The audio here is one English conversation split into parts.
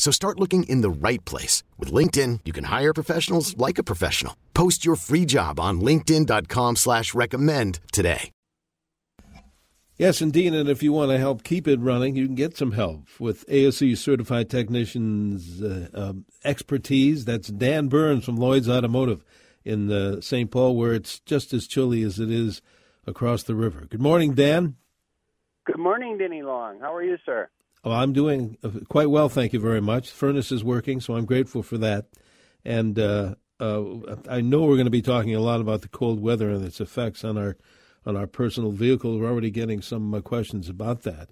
So start looking in the right place. With LinkedIn, you can hire professionals like a professional. Post your free job on linkedin.com slash recommend today. Yes, indeed. And if you want to help keep it running, you can get some help with ASE certified technicians' uh, um, expertise. That's Dan Burns from Lloyd's Automotive in uh, St. Paul, where it's just as chilly as it is across the river. Good morning, Dan. Good morning, Denny Long. How are you, sir? Oh, I'm doing uh, quite well, thank you very much. Furnace is working, so I'm grateful for that. And uh, uh, I know we're going to be talking a lot about the cold weather and its effects on our on our personal vehicle. We're already getting some uh, questions about that.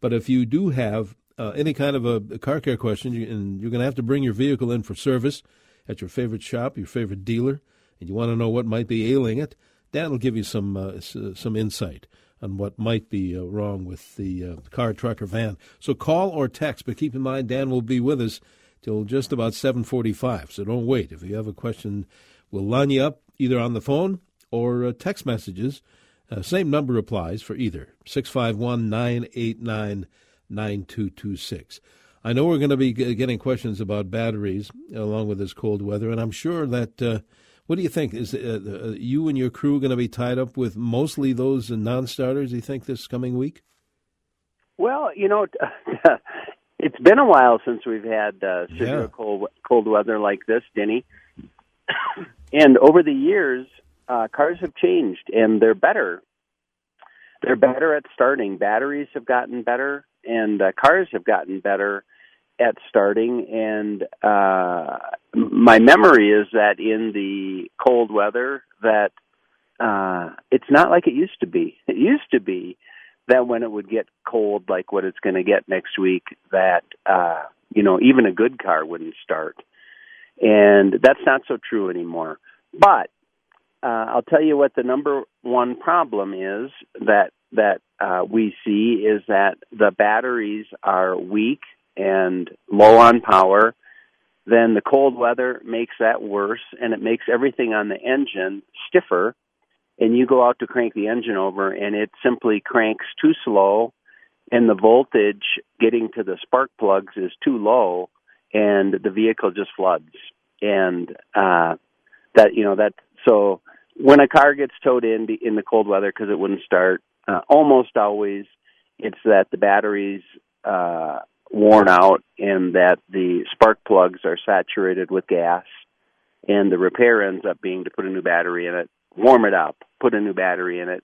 But if you do have uh, any kind of a, a car care question, you, and you're going to have to bring your vehicle in for service at your favorite shop, your favorite dealer, and you want to know what might be ailing it, will give you some uh, some insight on what might be uh, wrong with the uh, car, truck, or van. So call or text, but keep in mind Dan will be with us till just about 7:45. So don't wait. If you have a question, we'll line you up either on the phone or uh, text messages. Uh, same number applies for either 651 989 9226. I know we're going to be getting questions about batteries along with this cold weather, and I'm sure that uh, what do you think? Is uh, uh, you and your crew going to be tied up with mostly those non-starters? You think this coming week? Well, you know, it's been a while since we've had uh, severe Yeah. cold cold weather like this, Denny. and over the years, uh, cars have changed, and they're better. They're better at starting. Batteries have gotten better, and uh, cars have gotten better at starting. And uh, my memory is that in the cold weather, that uh, it's not like it used to be. It used to be that when it would get cold, like what it's going to get next week, that uh, you know even a good car wouldn't start, and that's not so true anymore. But uh, I'll tell you what the number one problem is that that uh, we see is that the batteries are weak and low on power. Then the cold weather makes that worse, and it makes everything on the engine stiffer. And you go out to crank the engine over, and it simply cranks too slow, and the voltage getting to the spark plugs is too low, and the vehicle just floods. And uh, that you know that so when a car gets towed in in the cold weather because it wouldn't start, uh, almost always it's that the batteries uh, worn out and that the spark plugs are saturated with gas, and the repair ends up being to put a new battery in it, warm it up, put a new battery in it,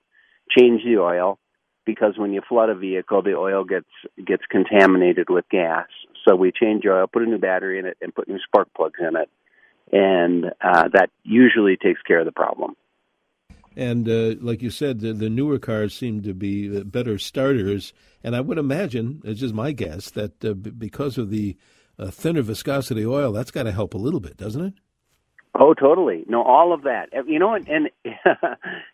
change the oil, because when you flood a vehicle, the oil gets gets contaminated with gas. So we change oil, put a new battery in it, and put new spark plugs in it, and uh, that usually takes care of the problem. And uh, like you said, the, the newer cars seem to be uh, better starters. And I would imagine, it's just my guess, that uh, b- because of the uh, thinner viscosity oil, that's got to help a little bit, doesn't it? Oh, totally. No, all of that. You know, and, and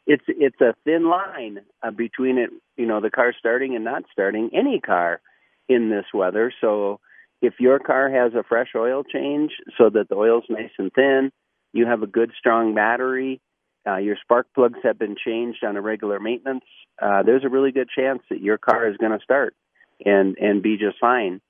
it's it's a thin line uh, between it. You know, the car starting and not starting any car in this weather. So, if your car has a fresh oil change, so that the oil's nice and thin, you have a good strong battery. Uh, your spark plugs have been changed on a regular maintenance. Uh, there's a really good chance that your car is going to start and and be just fine.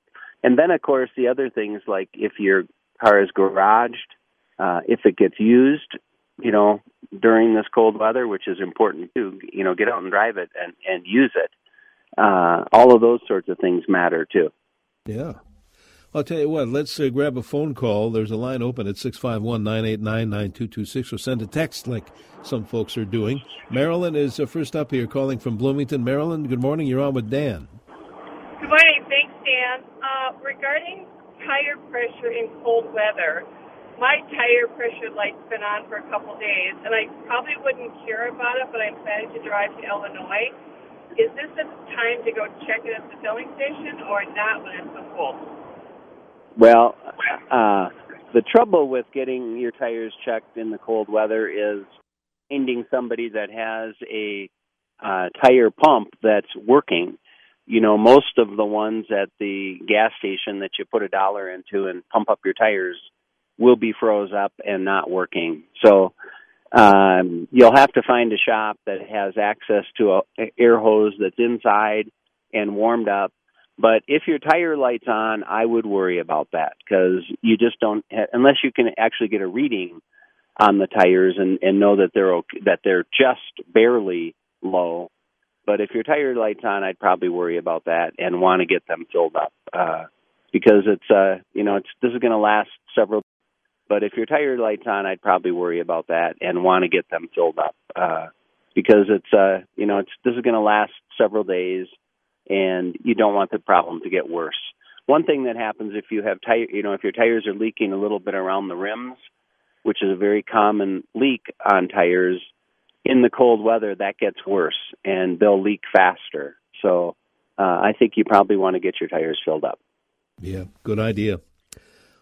And then, of course, the other things like if your car is garaged, uh, if it gets used, you know, during this cold weather, which is important too, you know, get out and drive it and, and use it. Uh, all of those sorts of things matter too. Yeah. I'll tell you what, let's uh, grab a phone call. There's a line open at 651 989 9226 or send a text like some folks are doing. Marilyn is uh, first up here calling from Bloomington, Maryland. Good morning. You're on with Dan. Good morning. Thanks, Dan. Uh, regarding tire pressure in cold weather, my tire pressure light's been on for a couple days, and I probably wouldn't care about it, but I'm planning to drive to Illinois. Is this a time to go check it at the filling station or not when it's so cold? Well, uh, the trouble with getting your tires checked in the cold weather is finding somebody that has a uh, tire pump that's working. You know, most of the ones at the gas station that you put a dollar into and pump up your tires will be froze up and not working. So um, you'll have to find a shop that has access to a air hose that's inside and warmed up but if your tire light's on, I would worry about that because you just don't unless you can actually get a reading on the tires and and know that they're okay, that they're just barely low. But if your tire light's on, I'd probably worry about that and want to get them filled up uh, because it's uh you know it's this is going to last several. But if your tire light's on, I'd probably worry about that and want to get them filled up uh, because it's uh you know it's this is going to last several days and you don't want the problem to get worse. One thing that happens if you have tire, you know, if your tires are leaking a little bit around the rims, which is a very common leak on tires, in the cold weather that gets worse and they'll leak faster. So uh, I think you probably want to get your tires filled up. Yeah, good idea.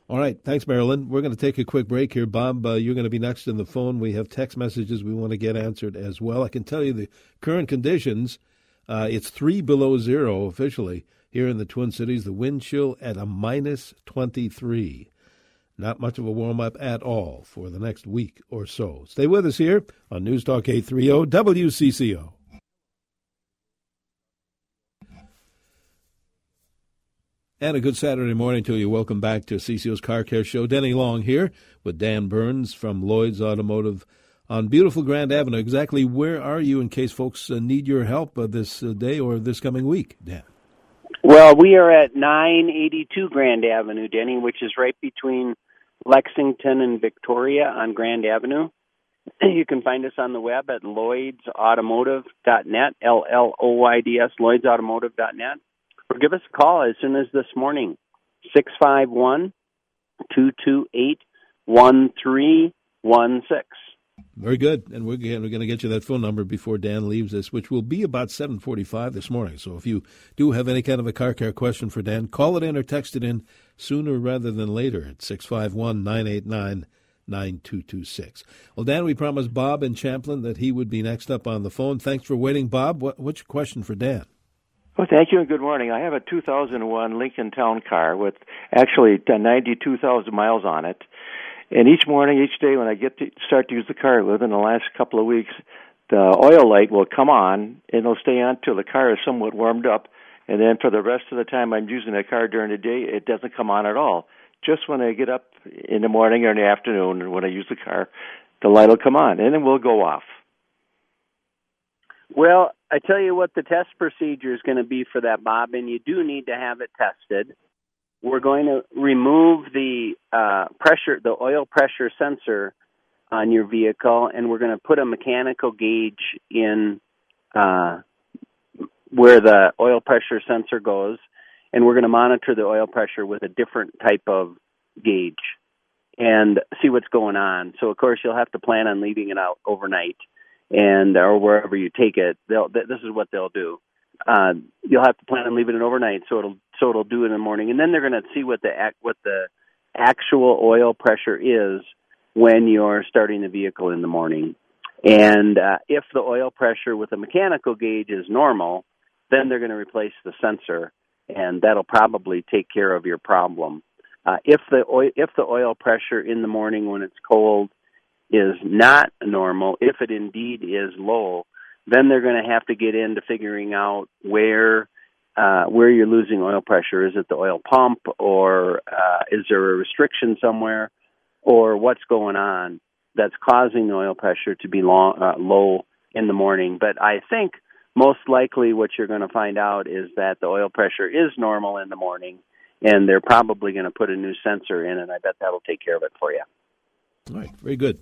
All right, thanks, Marilyn. We're going to take a quick break here. Bob, uh, you're going to be next in the phone. We have text messages we want to get answered as well. I can tell you the current conditions uh, it's three below zero officially here in the Twin Cities. The wind chill at a minus 23. Not much of a warm up at all for the next week or so. Stay with us here on News Talk 830 WCCO. And a good Saturday morning to you. Welcome back to CCO's Car Care Show. Denny Long here with Dan Burns from Lloyd's Automotive on beautiful Grand Avenue. Exactly where are you in case folks uh, need your help uh, this uh, day or this coming week, Dan? Well, we are at 982 Grand Avenue, Denny, which is right between Lexington and Victoria on Grand Avenue. You can find us on the web at lloydsautomotive.net, L L O Y D S, lloydsautomotive.net. Or give us a call as soon as this morning, 651 228 1316. Very good, and we're, we're going to get you that phone number before Dan leaves us, which will be about seven forty-five this morning. So if you do have any kind of a car care question for Dan, call it in or text it in sooner rather than later at 651-989-9226. Well, Dan, we promised Bob in Champlin that he would be next up on the phone. Thanks for waiting, Bob. What, what's your question for Dan? Well, thank you and good morning. I have a 2001 Lincoln Town Car with actually 92,000 miles on it and each morning, each day, when I get to start to use the car, within the last couple of weeks, the oil light will come on and it'll stay on till the car is somewhat warmed up. And then for the rest of the time I'm using the car during the day, it doesn't come on at all. Just when I get up in the morning or in the afternoon when I use the car, the light will come on and then we'll go off. Well, I tell you what the test procedure is going to be for that, Bob, and you do need to have it tested we're going to remove the uh, pressure, the oil pressure sensor on your vehicle, and we're going to put a mechanical gauge in uh, where the oil pressure sensor goes, and we're going to monitor the oil pressure with a different type of gauge and see what's going on. So, of course, you'll have to plan on leaving it out overnight, and or wherever you take it. They'll, this is what they'll do uh, you'll have to plan on leaving it overnight, so it'll so it'll do in the morning, and then they're going to see what the what the actual oil pressure is when you're starting the vehicle in the morning. And uh, if the oil pressure with a mechanical gauge is normal, then they're going to replace the sensor, and that'll probably take care of your problem. Uh, if the oil, if the oil pressure in the morning when it's cold is not normal, if it indeed is low, then they're going to have to get into figuring out where uh, where you're losing oil pressure. Is it the oil pump, or uh, is there a restriction somewhere, or what's going on that's causing the oil pressure to be long, uh, low in the morning? But I think most likely what you're going to find out is that the oil pressure is normal in the morning, and they're probably going to put a new sensor in, and I bet that'll take care of it for you. All right, very good.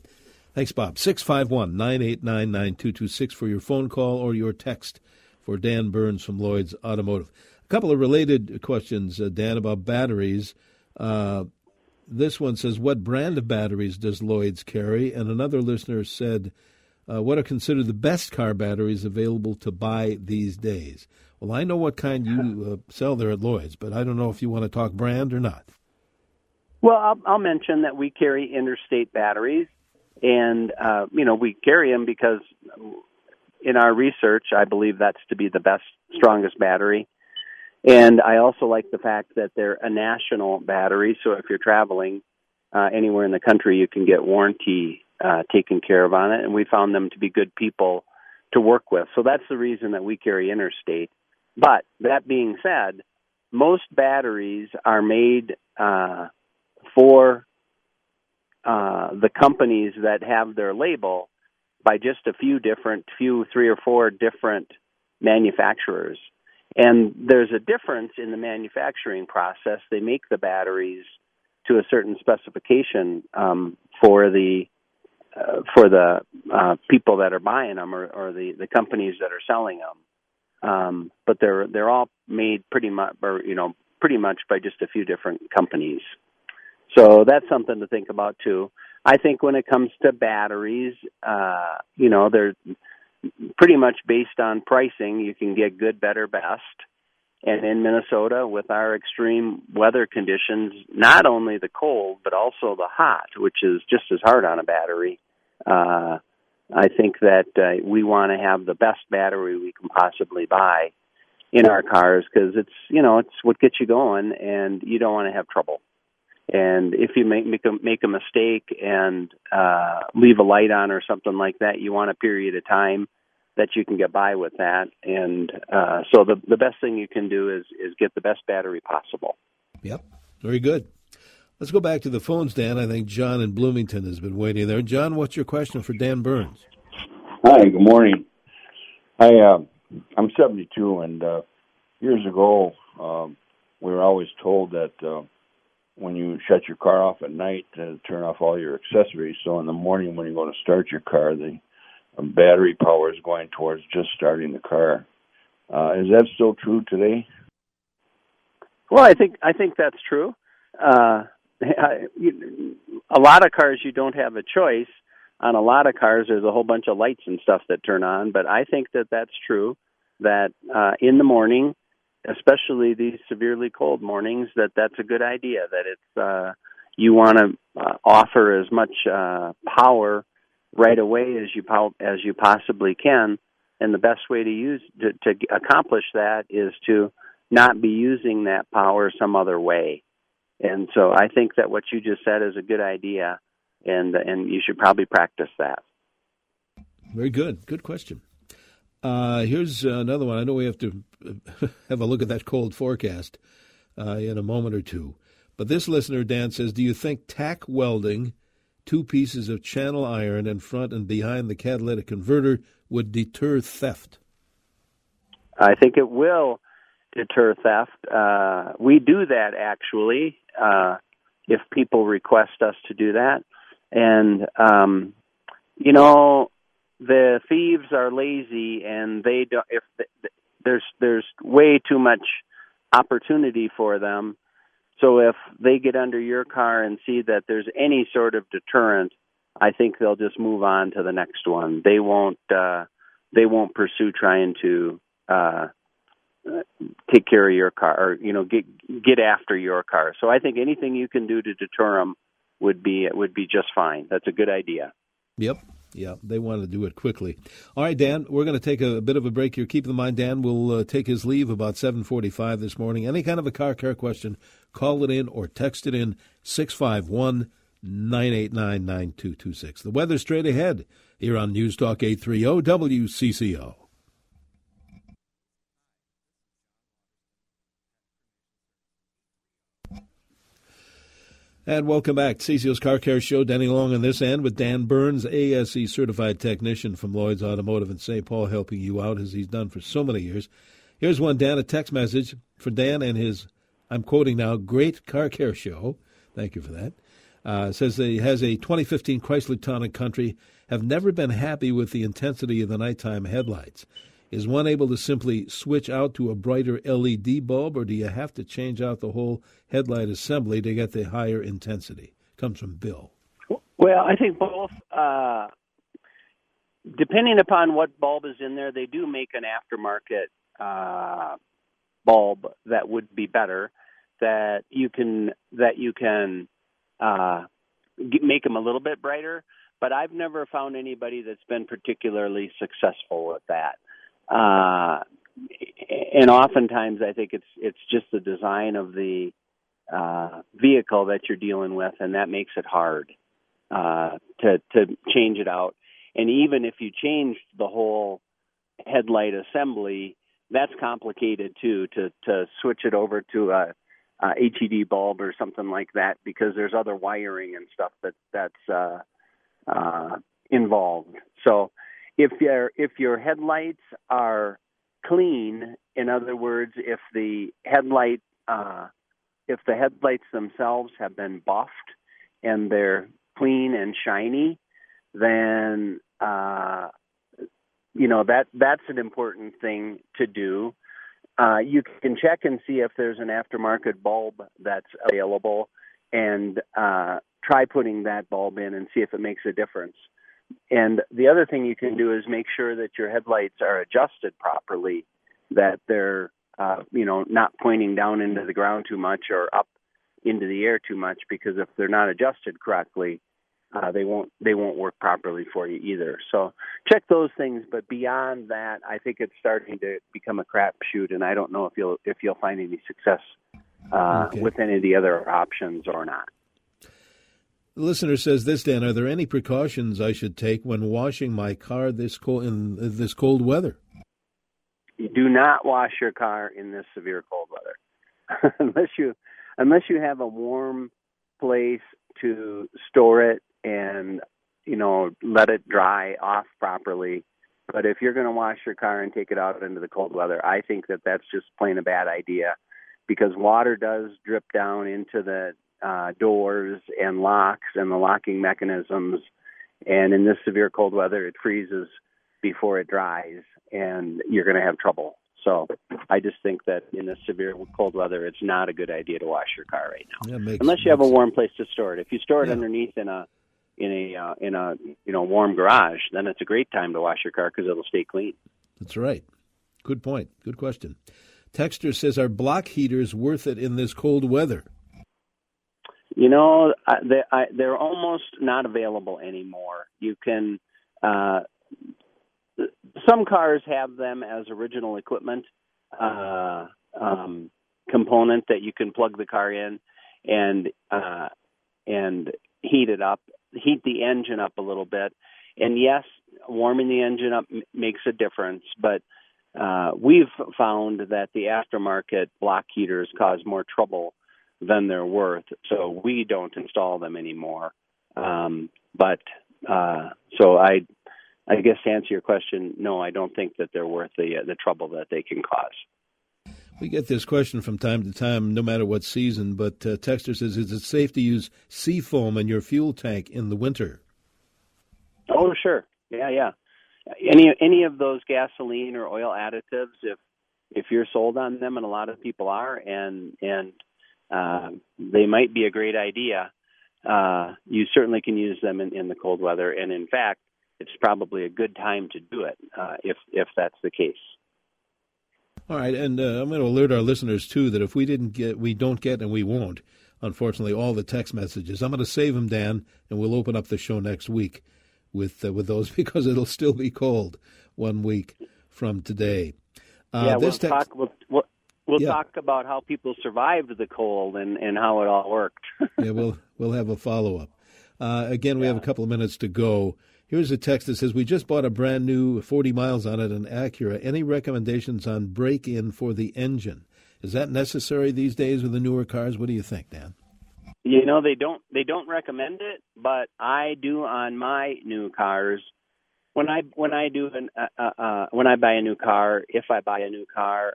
Thanks, Bob. 651 989 9226 for your phone call or your text for Dan Burns from Lloyd's Automotive. A couple of related questions, uh, Dan, about batteries. Uh, this one says, What brand of batteries does Lloyd's carry? And another listener said, uh, What are considered the best car batteries available to buy these days? Well, I know what kind you uh, sell there at Lloyd's, but I don't know if you want to talk brand or not. Well, I'll, I'll mention that we carry interstate batteries, and uh, you know we carry them because in our research, I believe that's to be the best, strongest battery. And I also like the fact that they're a national battery, so if you're traveling uh, anywhere in the country, you can get warranty uh, taken care of on it. And we found them to be good people to work with. So that's the reason that we carry Interstate. But that being said, most batteries are made uh, for uh, the companies that have their label by just a few different, few, three or four different manufacturers. And there's a difference in the manufacturing process. They make the batteries to a certain specification um, for the uh, for the uh, people that are buying them or, or the, the companies that are selling them. Um, but they're they're all made pretty much, or you know, pretty much by just a few different companies. So that's something to think about too. I think when it comes to batteries, uh, you know, they're pretty much based on pricing. You can get good, better, best. And in Minnesota, with our extreme weather conditions, not only the cold, but also the hot, which is just as hard on a battery, uh, I think that uh, we want to have the best battery we can possibly buy in our cars because it's you know it's what gets you going, and you don't want to have trouble. And if you make make a, make a mistake and uh, leave a light on or something like that, you want a period of time that you can get by with that. And uh, so the the best thing you can do is is get the best battery possible. Yep, very good. Let's go back to the phones, Dan. I think John in Bloomington has been waiting there. John, what's your question for Dan Burns? Hi, good morning. I uh, I'm 72, and uh, years ago um, we were always told that uh, when you shut your car off at night to turn off all your accessories. So in the morning when you're going to start your car, the um, battery power is going towards just starting the car. Uh, is that still true today? Well, I think I think that's true. Uh, you, a lot of cars you don't have a choice. On a lot of cars, there's a whole bunch of lights and stuff that turn on. But I think that that's true. That uh, in the morning especially these severely cold mornings, that that's a good idea. That it's uh, you want to uh, offer as much uh, power right away as you po- as you possibly can, and the best way to use to, to accomplish that is to not be using that power some other way. And so I think that what you just said is a good idea, and and you should probably practice that. Very good. Good question. Uh, here's another one. I know we have to have a look at that cold forecast uh, in a moment or two. But this listener, Dan, says Do you think tack welding two pieces of channel iron in front and behind the catalytic converter would deter theft? I think it will deter theft. Uh, we do that actually uh, if people request us to do that. And, um, you know, the thieves are lazy and they don't if there's there's way too much opportunity for them. So if they get under your car and see that there's any sort of deterrent i think they'll just move on to the next one. They won't uh they won't pursue trying to uh take care of your car or you know get get after your car. So i think anything you can do to deter them would be would be just fine. That's a good idea. Yep yeah, they want to do it quickly. All right, Dan, we're going to take a, a bit of a break here. Keep in mind, Dan will uh, take his leave about 7:45 this morning. Any kind of a car care question, call it in or text it in 651 989 9226. The weather straight ahead here on News Talk 830 WCCO. And welcome back. To CCO's Car Care Show. Danny Long on this end with Dan Burns, ASE certified technician from Lloyd's Automotive in St. Paul, helping you out as he's done for so many years. Here's one, Dan, a text message for Dan and his I'm quoting now, great car care show. Thank you for that. Uh, says he has a 2015 Chrysler Town and Country. Have never been happy with the intensity of the nighttime headlights. Is one able to simply switch out to a brighter LED bulb, or do you have to change out the whole headlight assembly to get the higher intensity? Comes from Bill. Well, I think both. Uh, depending upon what bulb is in there, they do make an aftermarket uh, bulb that would be better. That you can that you can uh, make them a little bit brighter. But I've never found anybody that's been particularly successful with that. Uh, and oftentimes, I think it's it's just the design of the uh, vehicle that you're dealing with, and that makes it hard uh, to to change it out. And even if you change the whole headlight assembly, that's complicated too. To to switch it over to a, a HID bulb or something like that, because there's other wiring and stuff that that's uh, uh, involved. So if your if your headlights are clean, in other words, if the headlight uh, if the headlights themselves have been buffed and they're clean and shiny, then uh, you know that that's an important thing to do. Uh, you can check and see if there's an aftermarket bulb that's available, and uh, try putting that bulb in and see if it makes a difference. And the other thing you can do is make sure that your headlights are adjusted properly, that they're uh, you know not pointing down into the ground too much or up into the air too much, because if they're not adjusted correctly, uh, they won't they won't work properly for you either. So check those things. But beyond that, I think it's starting to become a crapshoot, and I don't know if you'll if you'll find any success uh, okay. with any of the other options or not. The listener says this, Dan. Are there any precautions I should take when washing my car this cold in this cold weather? You do not wash your car in this severe cold weather, unless you unless you have a warm place to store it and you know let it dry off properly. But if you're going to wash your car and take it out into the cold weather, I think that that's just plain a bad idea because water does drip down into the uh, doors and locks and the locking mechanisms. And in this severe cold weather, it freezes before it dries, and you're going to have trouble. So I just think that in this severe cold weather, it's not a good idea to wash your car right now, makes, unless you have a warm place to store it. If you store it yeah. underneath in a in a uh, in a you know warm garage, then it's a great time to wash your car because it'll stay clean. That's right. Good point. Good question. Texter says, "Are block heaters worth it in this cold weather?" You know, they, I, they're almost not available anymore. You can. Uh, some cars have them as original equipment uh, um, component that you can plug the car in and uh, and heat it up, heat the engine up a little bit. And yes, warming the engine up m- makes a difference, but uh, we've found that the aftermarket block heaters cause more trouble than they're worth. So we don't install them anymore. Um, but uh, so I, I guess to answer your question, no, I don't think that they're worth the uh, the trouble that they can cause. We get this question from time to time, no matter what season. But uh, Texter says, "Is it safe to use sea foam in your fuel tank in the winter?" Oh, sure. Yeah, yeah. Any any of those gasoline or oil additives, if if you're sold on them, and a lot of people are, and and uh, they might be a great idea. Uh, you certainly can use them in, in the cold weather, and in fact, it's probably a good time to do it uh, if if that's the case. All right, and uh, I'm going to alert our listeners too that if we didn't get, we don't get, and we won't, unfortunately, all the text messages. I'm going to save them, Dan, and we'll open up the show next week with uh, with those because it'll still be cold one week from today. Uh, yeah, we'll text... talk. We'll, we'll, We'll yeah. talk about how people survived the cold and, and how it all worked. yeah, we'll we'll have a follow up. Uh, again, we yeah. have a couple of minutes to go. Here's a text that says, "We just bought a brand new 40 miles on it, an Acura. Any recommendations on break in for the engine? Is that necessary these days with the newer cars? What do you think, Dan?" You know, they don't they don't recommend it, but I do on my new cars. When I when I do an uh, uh, uh when I buy a new car, if I buy a new car.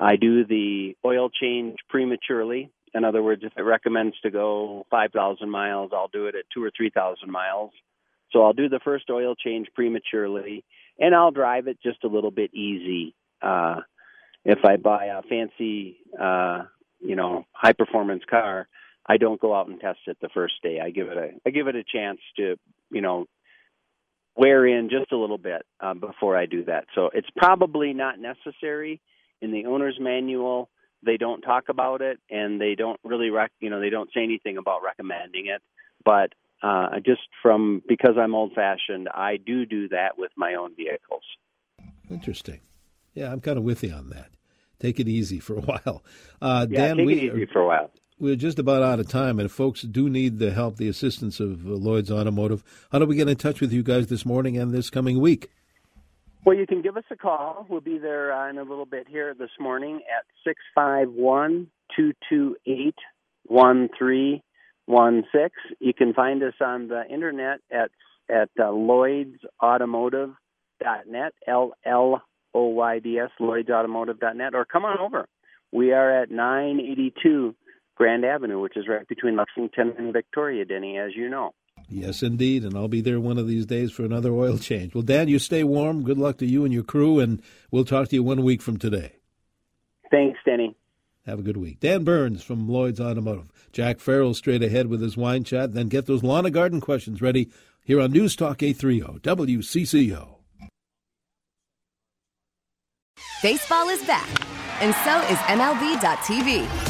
I do the oil change prematurely. In other words, if it recommends to go 5,000 miles, I'll do it at two or 3,000 miles. So I'll do the first oil change prematurely, and I'll drive it just a little bit easy. Uh, if I buy a fancy, uh, you know, high performance car, I don't go out and test it the first day. I give it a I give it a chance to, you know, wear in just a little bit uh, before I do that. So it's probably not necessary in the owner's manual. They don't talk about it, and they don't really rec- you know they don't say anything about recommending it. But uh, just from because I'm old fashioned, I do do that with my own vehicles. Interesting. Yeah, I'm kind of with you on that. Take it easy for a while. Uh, yeah, Dan, take we, it easy for a while. We're just about out of time, and folks do need the help, the assistance of uh, Lloyd's Automotive. How do we get in touch with you guys this morning and this coming week? Well, you can give us a call. We'll be there uh, in a little bit here this morning at six five one two two eight one three one six. You can find us on the internet at at uh, lloydsautomotive.net, L L O Y D S, lloydsautomotive.net, or come on over. We are at 982 Grand Avenue, which is right between Lexington and Victoria, Denny, as you know. Yes, indeed, and I'll be there one of these days for another oil change. Well, Dan, you stay warm. Good luck to you and your crew, and we'll talk to you one week from today. Thanks, Denny. Have a good week. Dan Burns from Lloyd's Automotive. Jack Farrell straight ahead with his wine chat. Then get those lawn and garden questions ready here on News Talk 830 WCCO. Baseball is back, and so is MLB.tv.